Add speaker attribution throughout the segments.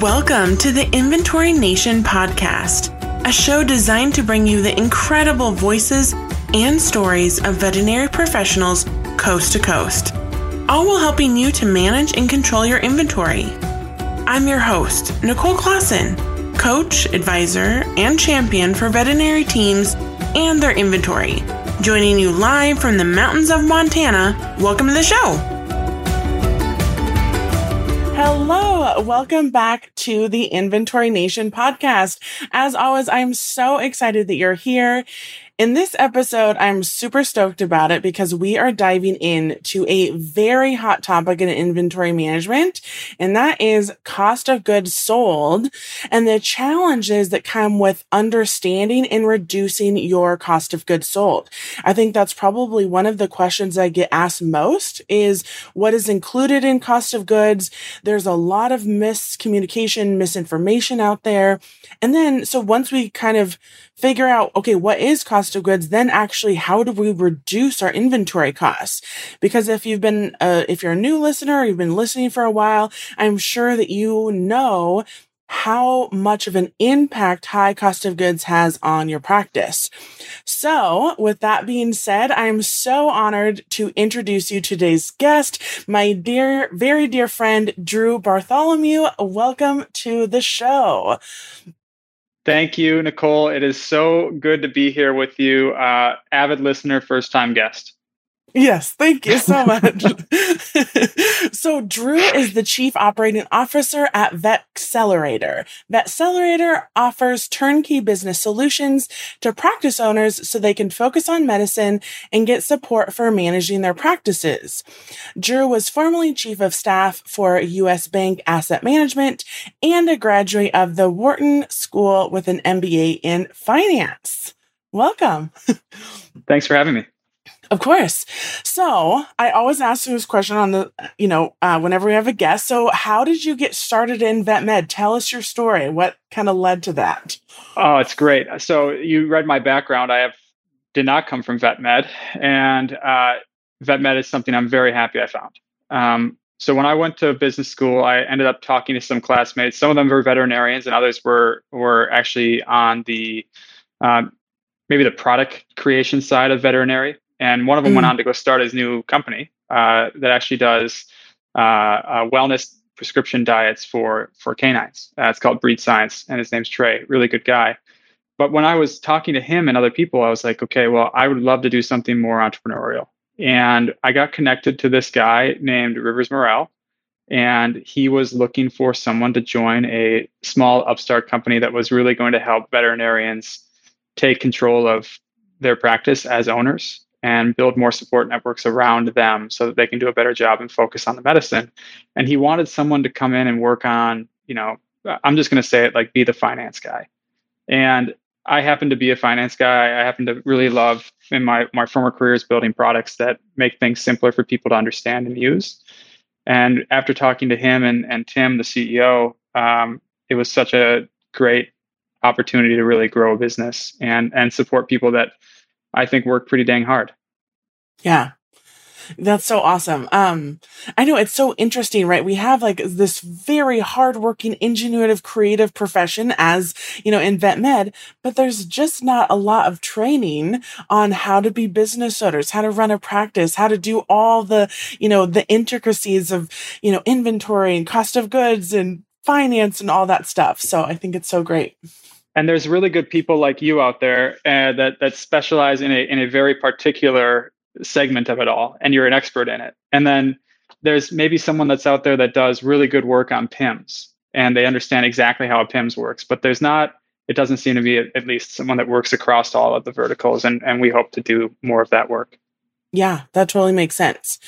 Speaker 1: Welcome to the Inventory Nation podcast, a show designed to bring you the incredible voices and stories of veterinary professionals coast to coast, all while helping you to manage and control your inventory. I'm your host, Nicole Clausen, coach, advisor, and champion for veterinary teams and their inventory. Joining you live from the mountains of Montana, welcome to the show. Hello, welcome back to the Inventory Nation podcast. As always, I'm so excited that you're here. In this episode, I'm super stoked about it because we are diving in to a very hot topic in inventory management, and that is cost of goods sold and the challenges that come with understanding and reducing your cost of goods sold. I think that's probably one of the questions I get asked most is what is included in cost of goods? There's a lot of miscommunication, misinformation out there. And then, so once we kind of figure out, okay, what is cost of goods? Then actually, how do we reduce our inventory costs? Because if you've been, uh, if you're a new listener, you've been listening for a while, I'm sure that you know how much of an impact high cost of goods has on your practice. So, with that being said, I'm so honored to introduce you to today's guest, my dear, very dear friend, Drew Bartholomew. Welcome to the show.
Speaker 2: Thank you, Nicole. It is so good to be here with you, uh, avid listener, first time guest.
Speaker 1: Yes, thank you so much. so Drew is the chief operating officer at Vetcelerator. Vetcelerator offers turnkey business solutions to practice owners so they can focus on medicine and get support for managing their practices. Drew was formerly chief of staff for US Bank Asset Management and a graduate of the Wharton School with an MBA in finance. Welcome.
Speaker 2: Thanks for having me.
Speaker 1: Of course. So I always ask this question on the, you know, uh, whenever we have a guest. So how did you get started in vet med? Tell us your story. What kind of led to that?
Speaker 2: Oh, it's great. So you read my background. I have did not come from vet med, and uh, vet med is something I'm very happy I found. Um, so when I went to business school, I ended up talking to some classmates. Some of them were veterinarians, and others were were actually on the um, maybe the product creation side of veterinary. And one of them mm. went on to go start his new company uh, that actually does uh, uh, wellness prescription diets for for canines. Uh, it's called Breed Science, and his name's Trey. Really good guy. But when I was talking to him and other people, I was like, okay, well, I would love to do something more entrepreneurial. And I got connected to this guy named Rivers Morel, and he was looking for someone to join a small upstart company that was really going to help veterinarians take control of their practice as owners and build more support networks around them so that they can do a better job and focus on the medicine. And he wanted someone to come in and work on, you know, I'm just going to say it like be the finance guy. And I happen to be a finance guy. I happen to really love in my my former careers building products that make things simpler for people to understand and use. And after talking to him and, and Tim, the CEO, um, it was such a great opportunity to really grow a business and and support people that I think work pretty dang hard.
Speaker 1: Yeah. That's so awesome. Um, I know it's so interesting, right? We have like this very hardworking, ingenuitive, creative profession as, you know, in vet med, but there's just not a lot of training on how to be business owners, how to run a practice, how to do all the, you know, the intricacies of, you know, inventory and cost of goods and finance and all that stuff. So I think it's so great
Speaker 2: and there's really good people like you out there uh, that that specialize in a in a very particular segment of it all and you're an expert in it. And then there's maybe someone that's out there that does really good work on pims and they understand exactly how a pims works but there's not it doesn't seem to be at least someone that works across all of the verticals and and we hope to do more of that work
Speaker 1: yeah, that totally makes sense.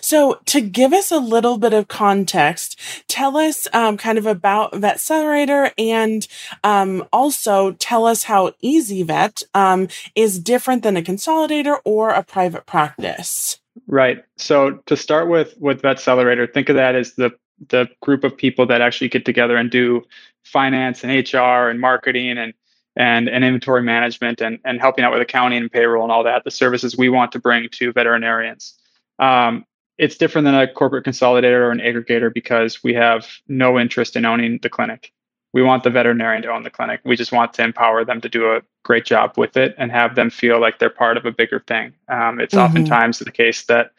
Speaker 1: So to give us a little bit of context, tell us um, kind of about Vetcelerator and um, also tell us how EasyVet um, is different than a consolidator or a private practice.
Speaker 2: Right. So to start with with Vetcelerator, think of that as the the group of people that actually get together and do finance and HR and marketing and and, and inventory management and, and helping out with accounting and payroll and all that, the services we want to bring to veterinarians. Um, it's different than a corporate consolidator or an aggregator because we have no interest in owning the clinic. We want the veterinarian to own the clinic. We just want to empower them to do a great job with it and have them feel like they're part of a bigger thing. Um, it's mm-hmm. oftentimes the case that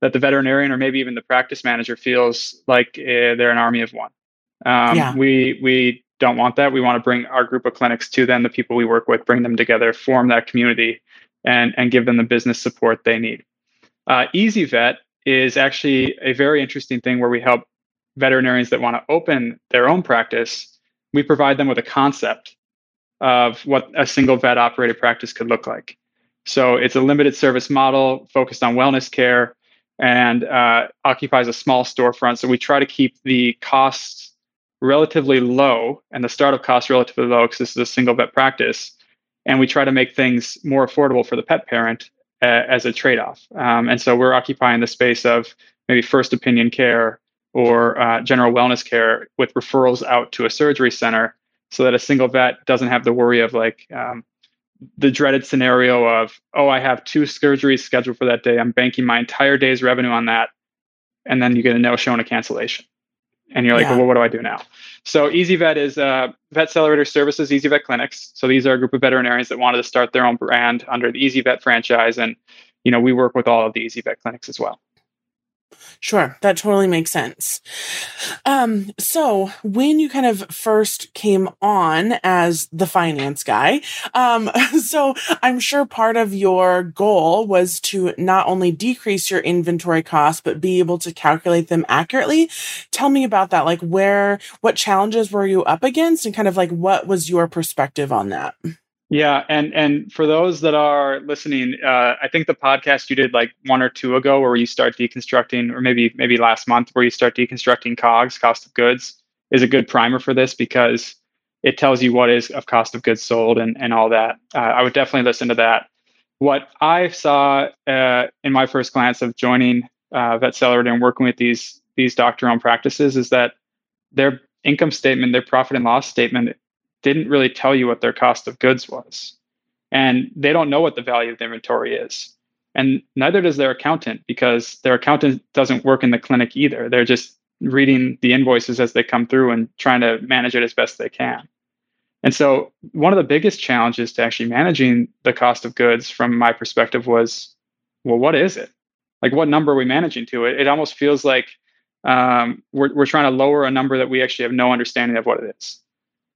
Speaker 2: that the veterinarian or maybe even the practice manager feels like uh, they're an army of one. Um, yeah. We we don't want that. We want to bring our group of clinics to them, the people we work with, bring them together, form that community, and and give them the business support they need. Uh, Vet is actually a very interesting thing where we help veterinarians that want to open their own practice. We provide them with a concept of what a single vet operated practice could look like. So it's a limited service model focused on wellness care and uh, occupies a small storefront. So we try to keep the costs relatively low and the startup cost relatively low because this is a single vet practice. And we try to make things more affordable for the pet parent uh, as a trade off. Um, and so we're occupying the space of maybe first opinion care or uh, general wellness care with referrals out to a surgery center so that a single vet doesn't have the worry of like um, the dreaded scenario of, oh, I have two surgeries scheduled for that day. I'm banking my entire day's revenue on that. And then you get a no show and a cancellation. And you're like, yeah. well, what do I do now? So EasyVet is uh, Vetcelerator Services, EasyVet Clinics. So these are a group of veterinarians that wanted to start their own brand under the EasyVet franchise. And, you know, we work with all of the EasyVet clinics as well.
Speaker 1: Sure, that totally makes sense. Um, so when you kind of first came on as the finance guy, um, so I'm sure part of your goal was to not only decrease your inventory costs, but be able to calculate them accurately. Tell me about that. Like where, what challenges were you up against and kind of like what was your perspective on that?
Speaker 2: Yeah, and and for those that are listening, uh, I think the podcast you did like one or two ago, where you start deconstructing, or maybe maybe last month, where you start deconstructing COGS, cost of goods, is a good primer for this because it tells you what is of cost of goods sold and and all that. Uh, I would definitely listen to that. What I saw uh, in my first glance of joining uh, Vetcelerator and working with these these doctor-owned practices is that their income statement, their profit and loss statement didn't really tell you what their cost of goods was. And they don't know what the value of the inventory is. And neither does their accountant because their accountant doesn't work in the clinic either. They're just reading the invoices as they come through and trying to manage it as best they can. And so, one of the biggest challenges to actually managing the cost of goods from my perspective was well, what is it? Like, what number are we managing to? It, it almost feels like um, we're, we're trying to lower a number that we actually have no understanding of what it is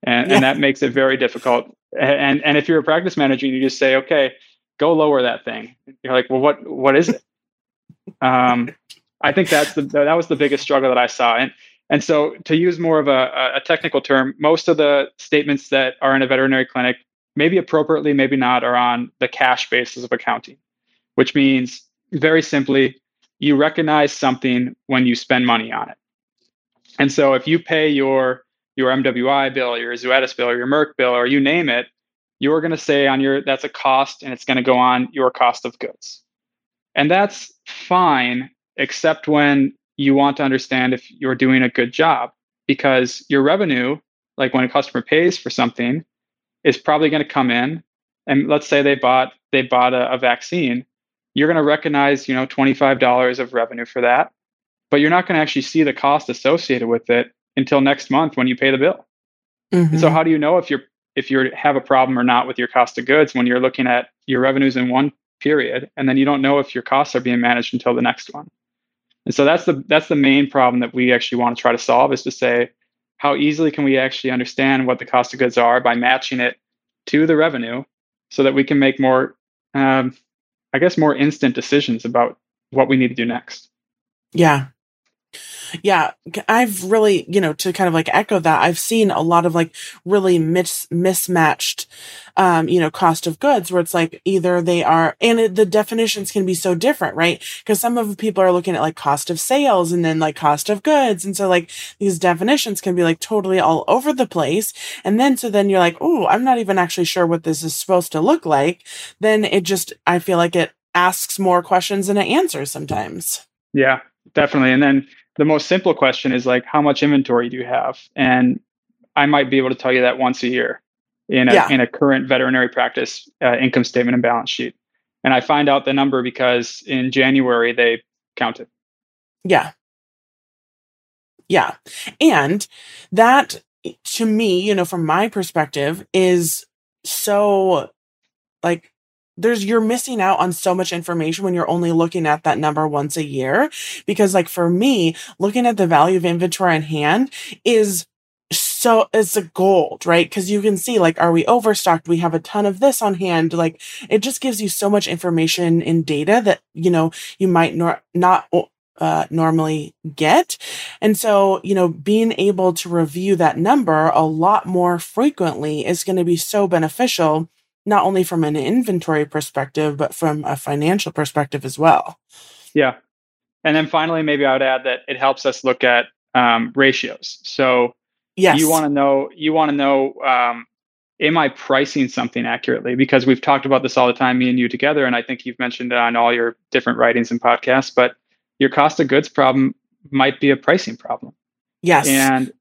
Speaker 2: and, yeah. and that makes it very difficult. And and if you're a practice manager, you just say, okay, go lower that thing. You're like, well, what what is it? um, I think that's the that was the biggest struggle that I saw. And and so to use more of a, a technical term, most of the statements that are in a veterinary clinic, maybe appropriately, maybe not, are on the cash basis of accounting, which means very simply, you recognize something when you spend money on it. And so if you pay your your MWI bill, your Zoetis bill, or your Merck bill, or you name it, you're going to say on your that's a cost and it's going to go on your cost of goods. And that's fine, except when you want to understand if you're doing a good job because your revenue, like when a customer pays for something, is probably going to come in. And let's say they bought they bought a, a vaccine, you're going to recognize you know $25 of revenue for that, but you're not going to actually see the cost associated with it until next month when you pay the bill. Mm-hmm. so how do you know if you're if you have a problem or not with your cost of goods when you're looking at your revenues in one period and then you don't know if your costs are being managed until the next one. And so that's the that's the main problem that we actually want to try to solve is to say how easily can we actually understand what the cost of goods are by matching it to the revenue so that we can make more um, I guess more instant decisions about what we need to do next.
Speaker 1: Yeah, yeah, I've really, you know, to kind of like echo that, I've seen a lot of like really mis- mismatched, um, you know, cost of goods where it's like either they are, and it, the definitions can be so different, right? Because some of people are looking at like cost of sales and then like cost of goods. And so like these definitions can be like totally all over the place. And then, so then you're like, oh, I'm not even actually sure what this is supposed to look like. Then it just, I feel like it asks more questions than it answers sometimes.
Speaker 2: Yeah, definitely. And then the most simple question is like how much inventory do you have and i might be able to tell you that once a year in a, yeah. in a current veterinary practice uh, income statement and balance sheet and i find out the number because in january they counted
Speaker 1: Yeah. Yeah. And that to me, you know, from my perspective is so like there's you're missing out on so much information when you're only looking at that number once a year. Because like for me looking at the value of inventory on hand is so it's a gold right? Because you can see like are we overstocked? We have a ton of this on hand. Like it just gives you so much information and data that you know you might nor- not uh, normally get. And so, you know, being able to review that number a lot more frequently is going to be so beneficial, not only from an inventory perspective, but from a financial perspective as well.
Speaker 2: Yeah. And then finally, maybe I would add that it helps us look at um, ratios. So yes. you want to know, you want to know, um, am I pricing something accurately? Because we've talked about this all the time, me and you together. And I think you've mentioned it on all your different writings and podcasts, but your cost of goods problem might be a pricing problem.
Speaker 1: Yes.
Speaker 2: And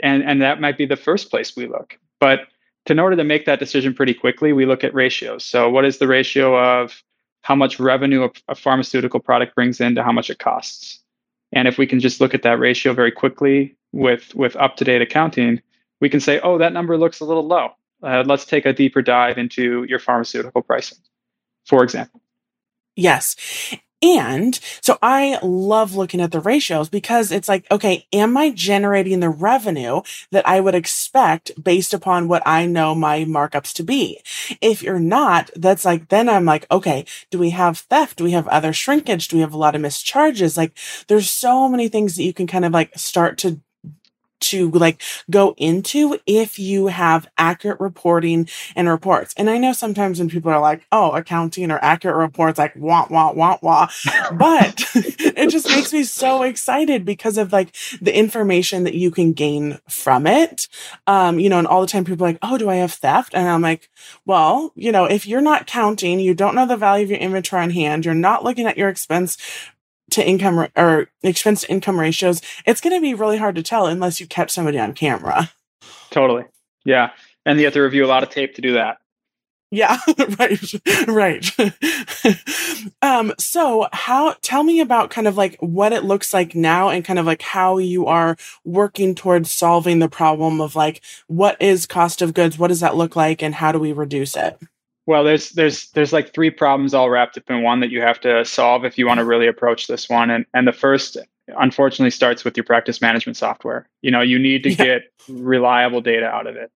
Speaker 2: and and that might be the first place we look. But in order to make that decision pretty quickly, we look at ratios. So what is the ratio of how much revenue a, a pharmaceutical product brings in to how much it costs? And if we can just look at that ratio very quickly with with up-to-date accounting, we can say, oh, that number looks a little low. Uh, let's take a deeper dive into your pharmaceutical pricing, for example.
Speaker 1: Yes. And so I love looking at the ratios because it's like, okay, am I generating the revenue that I would expect based upon what I know my markups to be? If you're not, that's like, then I'm like, okay, do we have theft? Do we have other shrinkage? Do we have a lot of mischarges? Like there's so many things that you can kind of like start to to like go into if you have accurate reporting and reports. And I know sometimes when people are like, oh, accounting or accurate reports, like wah, wah, wah, wah. but it just makes me so excited because of like the information that you can gain from it. Um, you know, and all the time people are like, oh, do I have theft? And I'm like, well, you know, if you're not counting, you don't know the value of your inventory on hand, you're not looking at your expense to income or expense to income ratios, it's going to be really hard to tell unless you catch somebody on camera.
Speaker 2: Totally. Yeah. And you have to review a lot of tape to do that.
Speaker 1: Yeah, right, right. um, so how, tell me about kind of like what it looks like now and kind of like how you are working towards solving the problem of like, what is cost of goods? What does that look like? And how do we reduce it?
Speaker 2: Well, there's there's there's like three problems all wrapped up in one that you have to solve if you want to really approach this one. And and the first unfortunately starts with your practice management software. You know, you need to yeah. get reliable data out of it.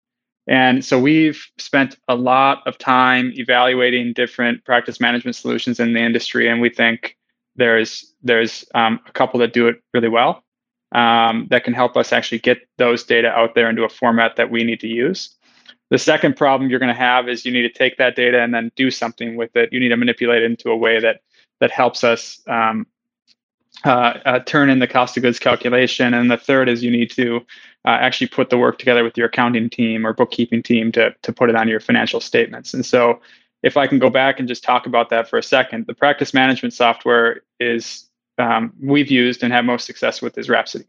Speaker 2: And so we've spent a lot of time evaluating different practice management solutions in the industry, and we think there's there's um, a couple that do it really well um, that can help us actually get those data out there into a format that we need to use. The second problem you're going to have is you need to take that data and then do something with it. You need to manipulate it into a way that that helps us um, uh, uh, turn in the cost of goods calculation. And the third is you need to uh, actually put the work together with your accounting team or bookkeeping team to to put it on your financial statements. And so, if I can go back and just talk about that for a second, the practice management software is um, we've used and have most success with is Rhapsody.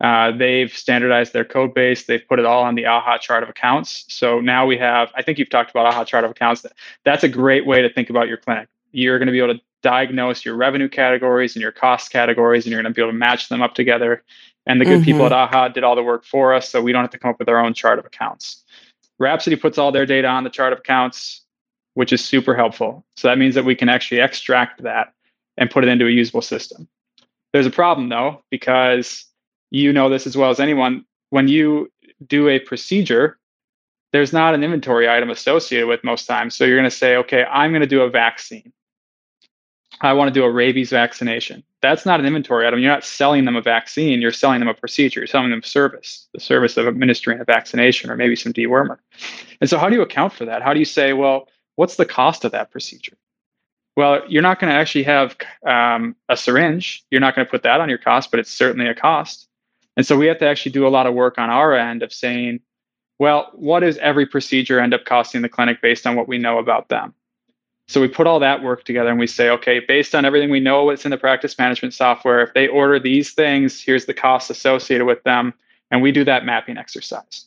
Speaker 2: Uh, they've standardized their code base. They've put it all on the AAHA chart of accounts. So now we have, I think you've talked about AAHA chart of accounts. That's a great way to think about your clinic. You're going to be able to diagnose your revenue categories and your cost categories, and you're going to be able to match them up together. And the good mm-hmm. people at AAHA did all the work for us, so we don't have to come up with our own chart of accounts. Rhapsody puts all their data on the chart of accounts, which is super helpful. So that means that we can actually extract that and put it into a usable system. There's a problem though, because you know this as well as anyone. When you do a procedure, there's not an inventory item associated with most times. So you're going to say, okay, I'm going to do a vaccine. I want to do a rabies vaccination. That's not an inventory item. You're not selling them a vaccine. You're selling them a procedure. You're selling them service, the service of administering a vaccination or maybe some dewormer. And so, how do you account for that? How do you say, well, what's the cost of that procedure? Well, you're not going to actually have um, a syringe. You're not going to put that on your cost, but it's certainly a cost. And so we have to actually do a lot of work on our end of saying, well, what does every procedure end up costing the clinic based on what we know about them? So we put all that work together and we say, okay, based on everything we know what's in the practice management software, if they order these things, here's the costs associated with them. And we do that mapping exercise.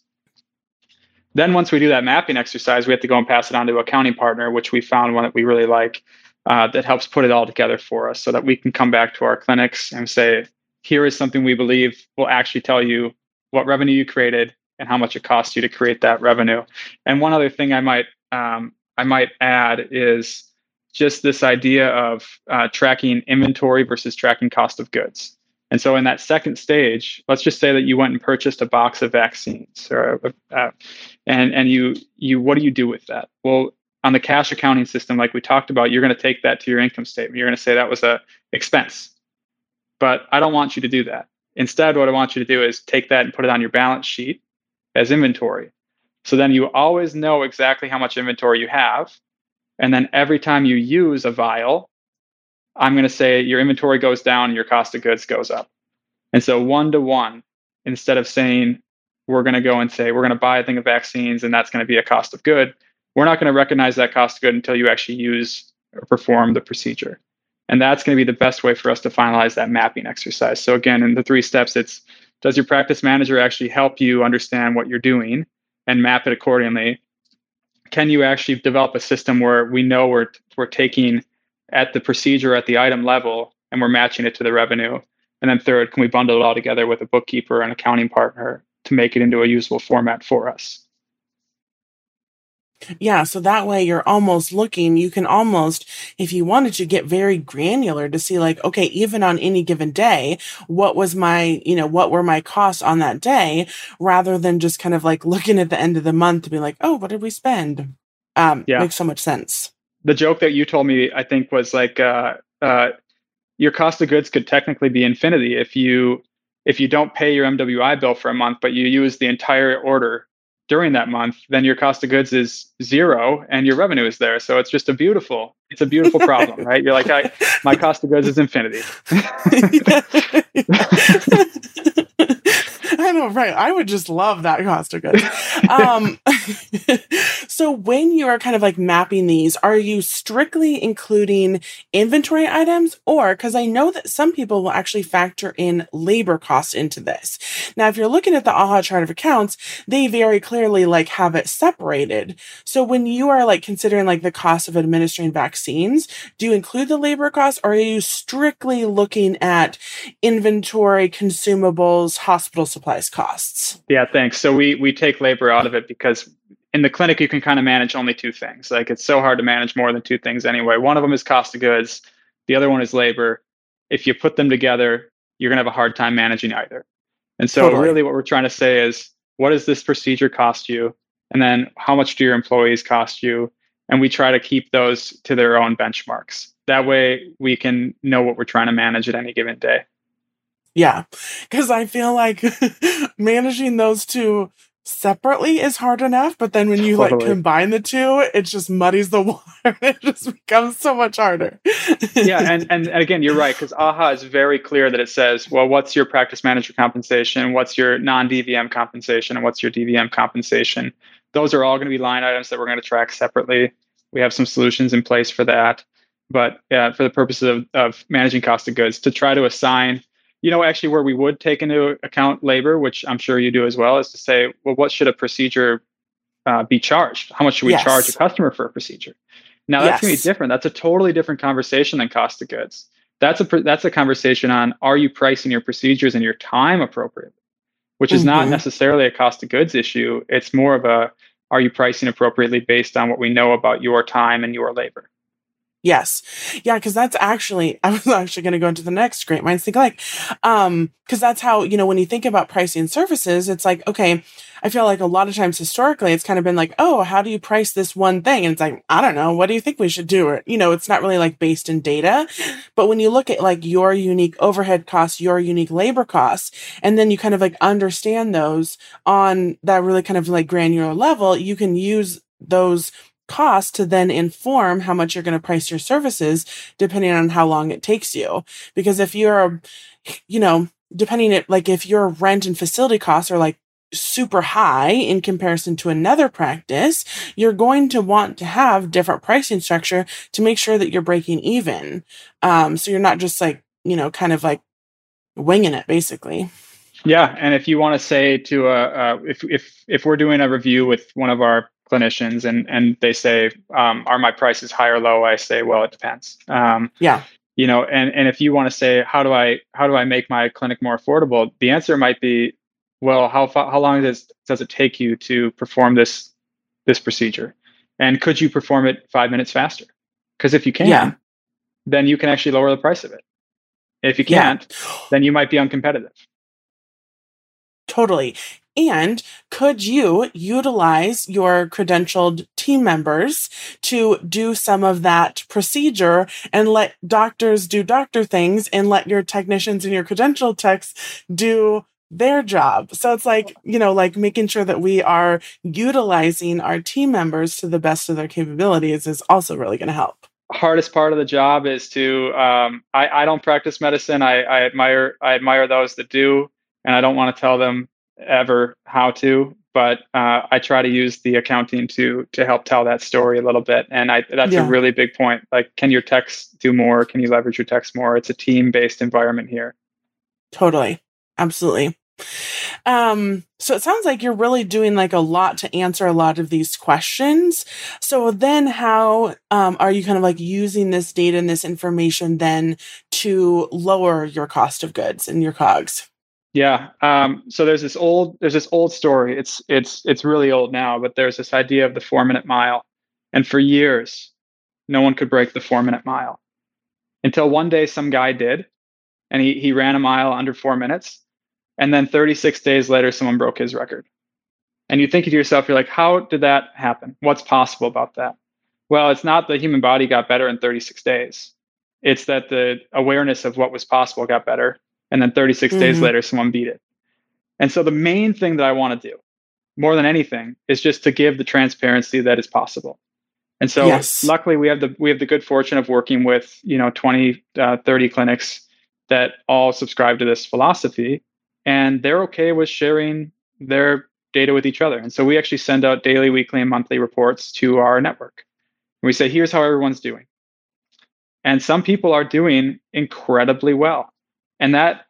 Speaker 2: Then once we do that mapping exercise, we have to go and pass it on to a accounting partner, which we found one that we really like. uh, that helps put it all together for us so that we can come back to our clinics and say, here is something we believe will actually tell you what revenue you created and how much it costs you to create that revenue. And one other thing I might um, I might add is just this idea of uh, tracking inventory versus tracking cost of goods. And so, in that second stage, let's just say that you went and purchased a box of vaccines, or uh, and and you you what do you do with that? Well, on the cash accounting system, like we talked about, you're going to take that to your income statement. You're going to say that was a expense. But I don't want you to do that. Instead, what I want you to do is take that and put it on your balance sheet as inventory. So then you always know exactly how much inventory you have. And then every time you use a vial, I'm going to say your inventory goes down, your cost of goods goes up. And so one to one, instead of saying we're going to go and say we're going to buy a thing of vaccines and that's going to be a cost of good, we're not going to recognize that cost of good until you actually use or perform the procedure. And that's going to be the best way for us to finalize that mapping exercise. So again, in the three steps, it's does your practice manager actually help you understand what you're doing and map it accordingly? Can you actually develop a system where we know we're we're taking at the procedure at the item level and we're matching it to the revenue? And then third, can we bundle it all together with a bookkeeper and accounting partner to make it into a usable format for us?
Speaker 1: Yeah, so that way you're almost looking, you can almost, if you wanted to get very granular to see like, okay, even on any given day, what was my, you know, what were my costs on that day rather than just kind of like looking at the end of the month to be like, oh, what did we spend? Um, yeah. makes so much sense.
Speaker 2: The joke that you told me, I think was like, uh, uh, your cost of goods could technically be infinity if you, if you don't pay your MWI bill for a month, but you use the entire order during that month, then your cost of goods is zero and your revenue is there. So it's just a beautiful, it's a beautiful problem, right? You're like, I, my cost of goods is infinity.
Speaker 1: I know, right? I would just love that cost of goods. Um, so when you are kind of like mapping these, are you strictly including inventory items or because I know that some people will actually factor in labor costs into this. Now, if you're looking at the AAHA chart of accounts, they very clearly like have it separated. So when you are like considering like the cost of administering vaccines, do you include the labor costs or are you strictly looking at inventory, consumables, hospital supplies costs?
Speaker 2: Yeah, thanks. So we we take labor out of it because in the clinic you can kind of manage only two things. Like it's so hard to manage more than two things anyway. One of them is cost of goods, the other one is labor. If you put them together, you're going to have a hard time managing either. And so totally. really what we're trying to say is what does this procedure cost you? And then how much do your employees cost you? And we try to keep those to their own benchmarks. That way we can know what we're trying to manage at any given day.
Speaker 1: Yeah. Cause I feel like managing those two separately is hard enough, but then when you totally. like combine the two, it just muddies the water. it just becomes so much harder.
Speaker 2: yeah, and, and again, you're right because AAHA is very clear that it says, well, what's your practice manager compensation, what's your non-DVM compensation, and what's your DVM compensation. Those are all going to be line items that we're going to track separately. We have some solutions in place for that, but yeah, for the purposes of, of managing cost of goods, to try to assign you know, actually, where we would take into account labor, which I'm sure you do as well, is to say, well, what should a procedure uh, be charged? How much should we yes. charge a customer for a procedure? Now that's yes. going to be different. That's a totally different conversation than cost of goods. That's a that's a conversation on are you pricing your procedures and your time appropriately, which is mm-hmm. not necessarily a cost of goods issue. It's more of a are you pricing appropriately based on what we know about your time and your labor.
Speaker 1: Yes. Yeah, because that's actually, I was actually going to go into the next great minds think alike. Um, because that's how, you know, when you think about pricing services, it's like, okay, I feel like a lot of times historically it's kind of been like, oh, how do you price this one thing? And it's like, I don't know. What do you think we should do? It, you know, it's not really like based in data. But when you look at like your unique overhead costs, your unique labor costs, and then you kind of like understand those on that really kind of like granular level, you can use those cost to then inform how much you're going to price your services depending on how long it takes you. Because if you're, you know, depending it, like if your rent and facility costs are like super high in comparison to another practice, you're going to want to have different pricing structure to make sure that you're breaking even. Um, so you're not just like, you know, kind of like winging it basically.
Speaker 2: Yeah, and if you want to say to uh, uh, if if if we're doing a review with one of our clinicians and and they say um, are my prices high or low? I say well it depends. Um,
Speaker 1: yeah.
Speaker 2: you know and and if you want to say how do i how do i make my clinic more affordable? The answer might be well how how long does does it take you to perform this this procedure? And could you perform it five minutes faster? Because if you can yeah. then you can actually lower the price of it. If you can't yeah. then you might be uncompetitive.
Speaker 1: Totally and could you utilize your credentialed team members to do some of that procedure and let doctors do doctor things and let your technicians and your credentialed techs do their job. So it's like, you know, like making sure that we are utilizing our team members to the best of their capabilities is also really going to help.
Speaker 2: Hardest part of the job is to, um, I, I don't practice medicine. I, I admire, I admire those that do, and I don't want to tell them ever how to, but uh, I try to use the accounting to to help tell that story a little bit. And I that's yeah. a really big point. Like, can your text do more? Can you leverage your text more? It's a team based environment here.
Speaker 1: Totally, absolutely. Um, so it sounds like you're really doing like a lot to answer a lot of these questions. So then how um, are you kind of like using this data and this information then to lower your cost of goods and your cogs?
Speaker 2: Yeah. Um, so there's this old there's this old story. It's it's it's really old now, but there's this idea of the four minute mile, and for years, no one could break the four minute mile, until one day some guy did, and he he ran a mile under four minutes, and then 36 days later someone broke his record, and you think to yourself, you're like, how did that happen? What's possible about that? Well, it's not the human body got better in 36 days. It's that the awareness of what was possible got better and then 36 mm-hmm. days later someone beat it. And so the main thing that i want to do more than anything is just to give the transparency that is possible. And so yes. luckily we have the we have the good fortune of working with you know 20 uh, 30 clinics that all subscribe to this philosophy and they're okay with sharing their data with each other. And so we actually send out daily weekly and monthly reports to our network. And we say here's how everyone's doing. And some people are doing incredibly well and that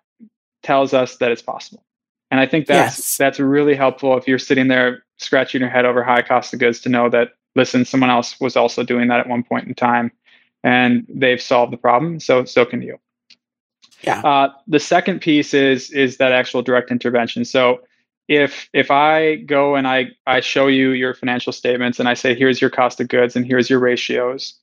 Speaker 2: tells us that it's possible. And i think that's yes. that's really helpful if you're sitting there scratching your head over high cost of goods to know that listen someone else was also doing that at one point in time and they've solved the problem so so can you.
Speaker 1: Yeah.
Speaker 2: Uh, the second piece is is that actual direct intervention. So if if i go and i i show you your financial statements and i say here's your cost of goods and here's your ratios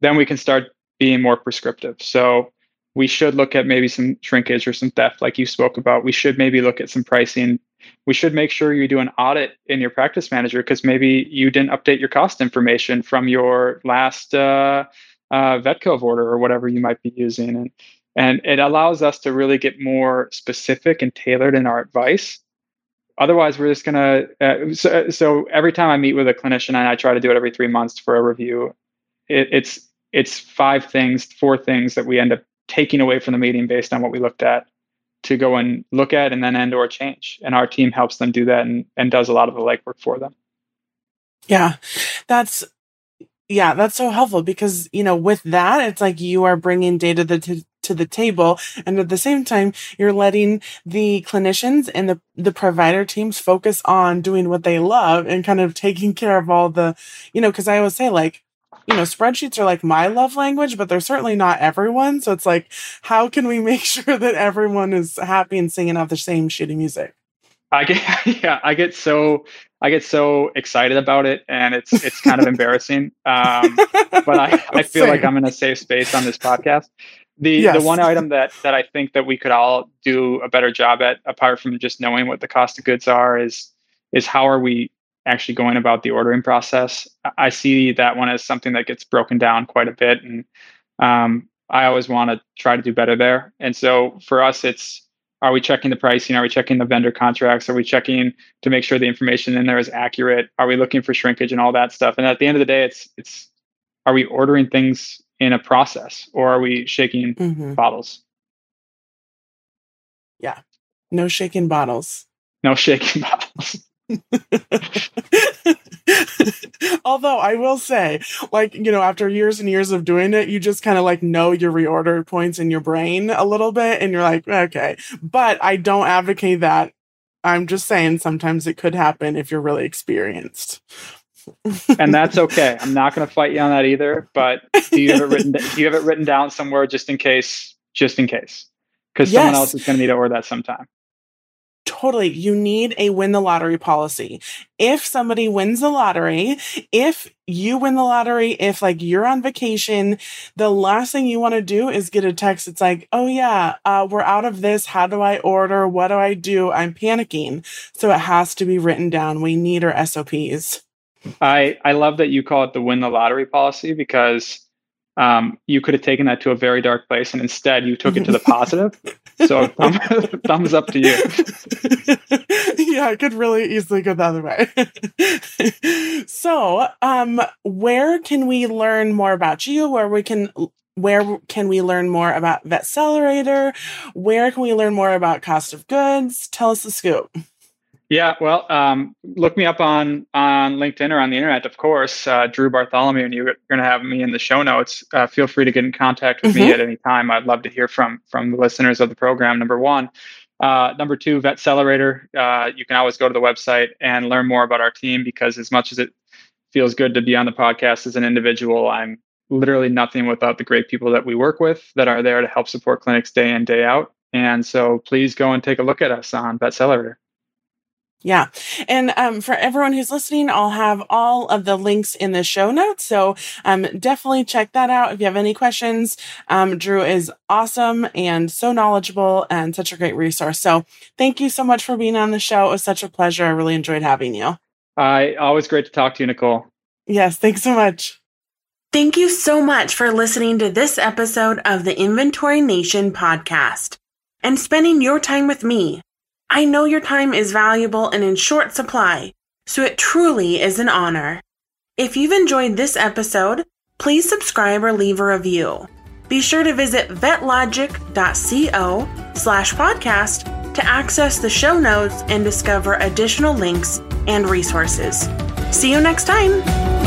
Speaker 2: then we can start being more prescriptive. So we should look at maybe some shrinkage or some theft like you spoke about. We should maybe look at some pricing. We should make sure you do an audit in your practice manager because maybe you didn't update your cost information from your last uh, uh, order or whatever you might be using. And and it allows us to really get more specific and tailored in our advice. Otherwise we're just going to uh, so, so every time i meet with a clinician and i try to do it every three months for a review it, it's it's five things four things that we end up taking away from the meeting based on what we looked at to go and look at and then end or change. And our team helps them do that and, and does a lot of the legwork for them.
Speaker 1: Yeah, that's yeah, that's so helpful because you know with that it's like you are bringing data to, to the table, and at the same time you're letting the clinicians and the the provider teams focus on doing what they love and kind of taking care of all the you know because I always say like you know, spreadsheets are like my love language, but they're certainly not everyone. So it's like, how can we make sure that everyone is happy and singing out the same shitty music?
Speaker 2: I get, yeah, I get so, I get so excited about it, and it's it's kind of embarrassing. Um, but I, I feel like I'm in a safe space on this podcast. The yes. the one item that that I think that we could all do a better job at, apart from just knowing what the cost of goods are, is is how are we actually going about the ordering process. I see that one as something that gets broken down quite a bit, and um, I always want to try to do better there. And so for us, it's are we checking the pricing? Are we checking the vendor contracts? Are we checking to make sure the information in there is accurate? Are we looking for shrinkage and all that stuff? And at the end of the day, it's it's are we ordering things in a process or are we shaking mm-hmm. bottles?
Speaker 1: Yeah, no shaking bottles.
Speaker 2: No shaking bottles.
Speaker 1: Although I will say, like, you know, after years and years of doing it, you just kind of like know your reorder points in your brain a little bit and you're like, okay. But I don't advocate that. I'm just saying sometimes it could happen if you're really experienced.
Speaker 2: and that's okay. I'm not going to fight you on that either. But do you have it written? Do you have it written down somewhere just in case? Just in case, because yes. someone else is going to need to order that sometime.
Speaker 1: Totally. You need a win the lottery policy. If somebody wins the lottery, if you win the lottery, if like you're on vacation, the last thing you want to do is get a text. It's like, oh yeah, uh, we're out of this. How do I order? What do I do? I'm panicking. So it has to be written down. We need our SOPs.
Speaker 2: I, I love that you call it the win the lottery policy because um, you could have taken that to a very dark place and instead you took it to the positive. So thumb, thumbs up to you.
Speaker 1: yeah, I could really easily go the other way. so, um, where can we learn more about you? Where we can where can we learn more about Vetcelerator? Where can we learn more about cost of goods? Tell us the scoop.
Speaker 2: Yeah, well, um, look me up on on LinkedIn or on the internet, of course. Uh, Drew Bartholomew, and you're going to have me in the show notes. Uh, feel free to get in contact with mm-hmm. me at any time. I'd love to hear from from the listeners of the program. Number one, uh, number two, Vetcelerator. Uh, you can always go to the website and learn more about our team because as much as it feels good to be on the podcast as an individual, I'm literally nothing without the great people that we work with that are there to help support clinics day in day out. And so, please go and take a look at us on Vetcelerator.
Speaker 1: Yeah. And um, for everyone who's listening, I'll have all of the links in the show notes. So um, definitely check that out. If you have any questions, um, Drew is awesome and so knowledgeable and such a great resource. So thank you so much for being on the show. It was such a pleasure. I really enjoyed having you.
Speaker 2: I always great to talk to you, Nicole.
Speaker 1: Yes. Thanks so much. Thank you so much for listening to this episode of the Inventory Nation podcast and spending your time with me. I know your time is valuable and in short supply, so it truly is an honor. If you've enjoyed this episode, please subscribe or leave a review. Be sure to visit vetlogic.co slash podcast to access the show notes and discover additional links and resources. See you next time!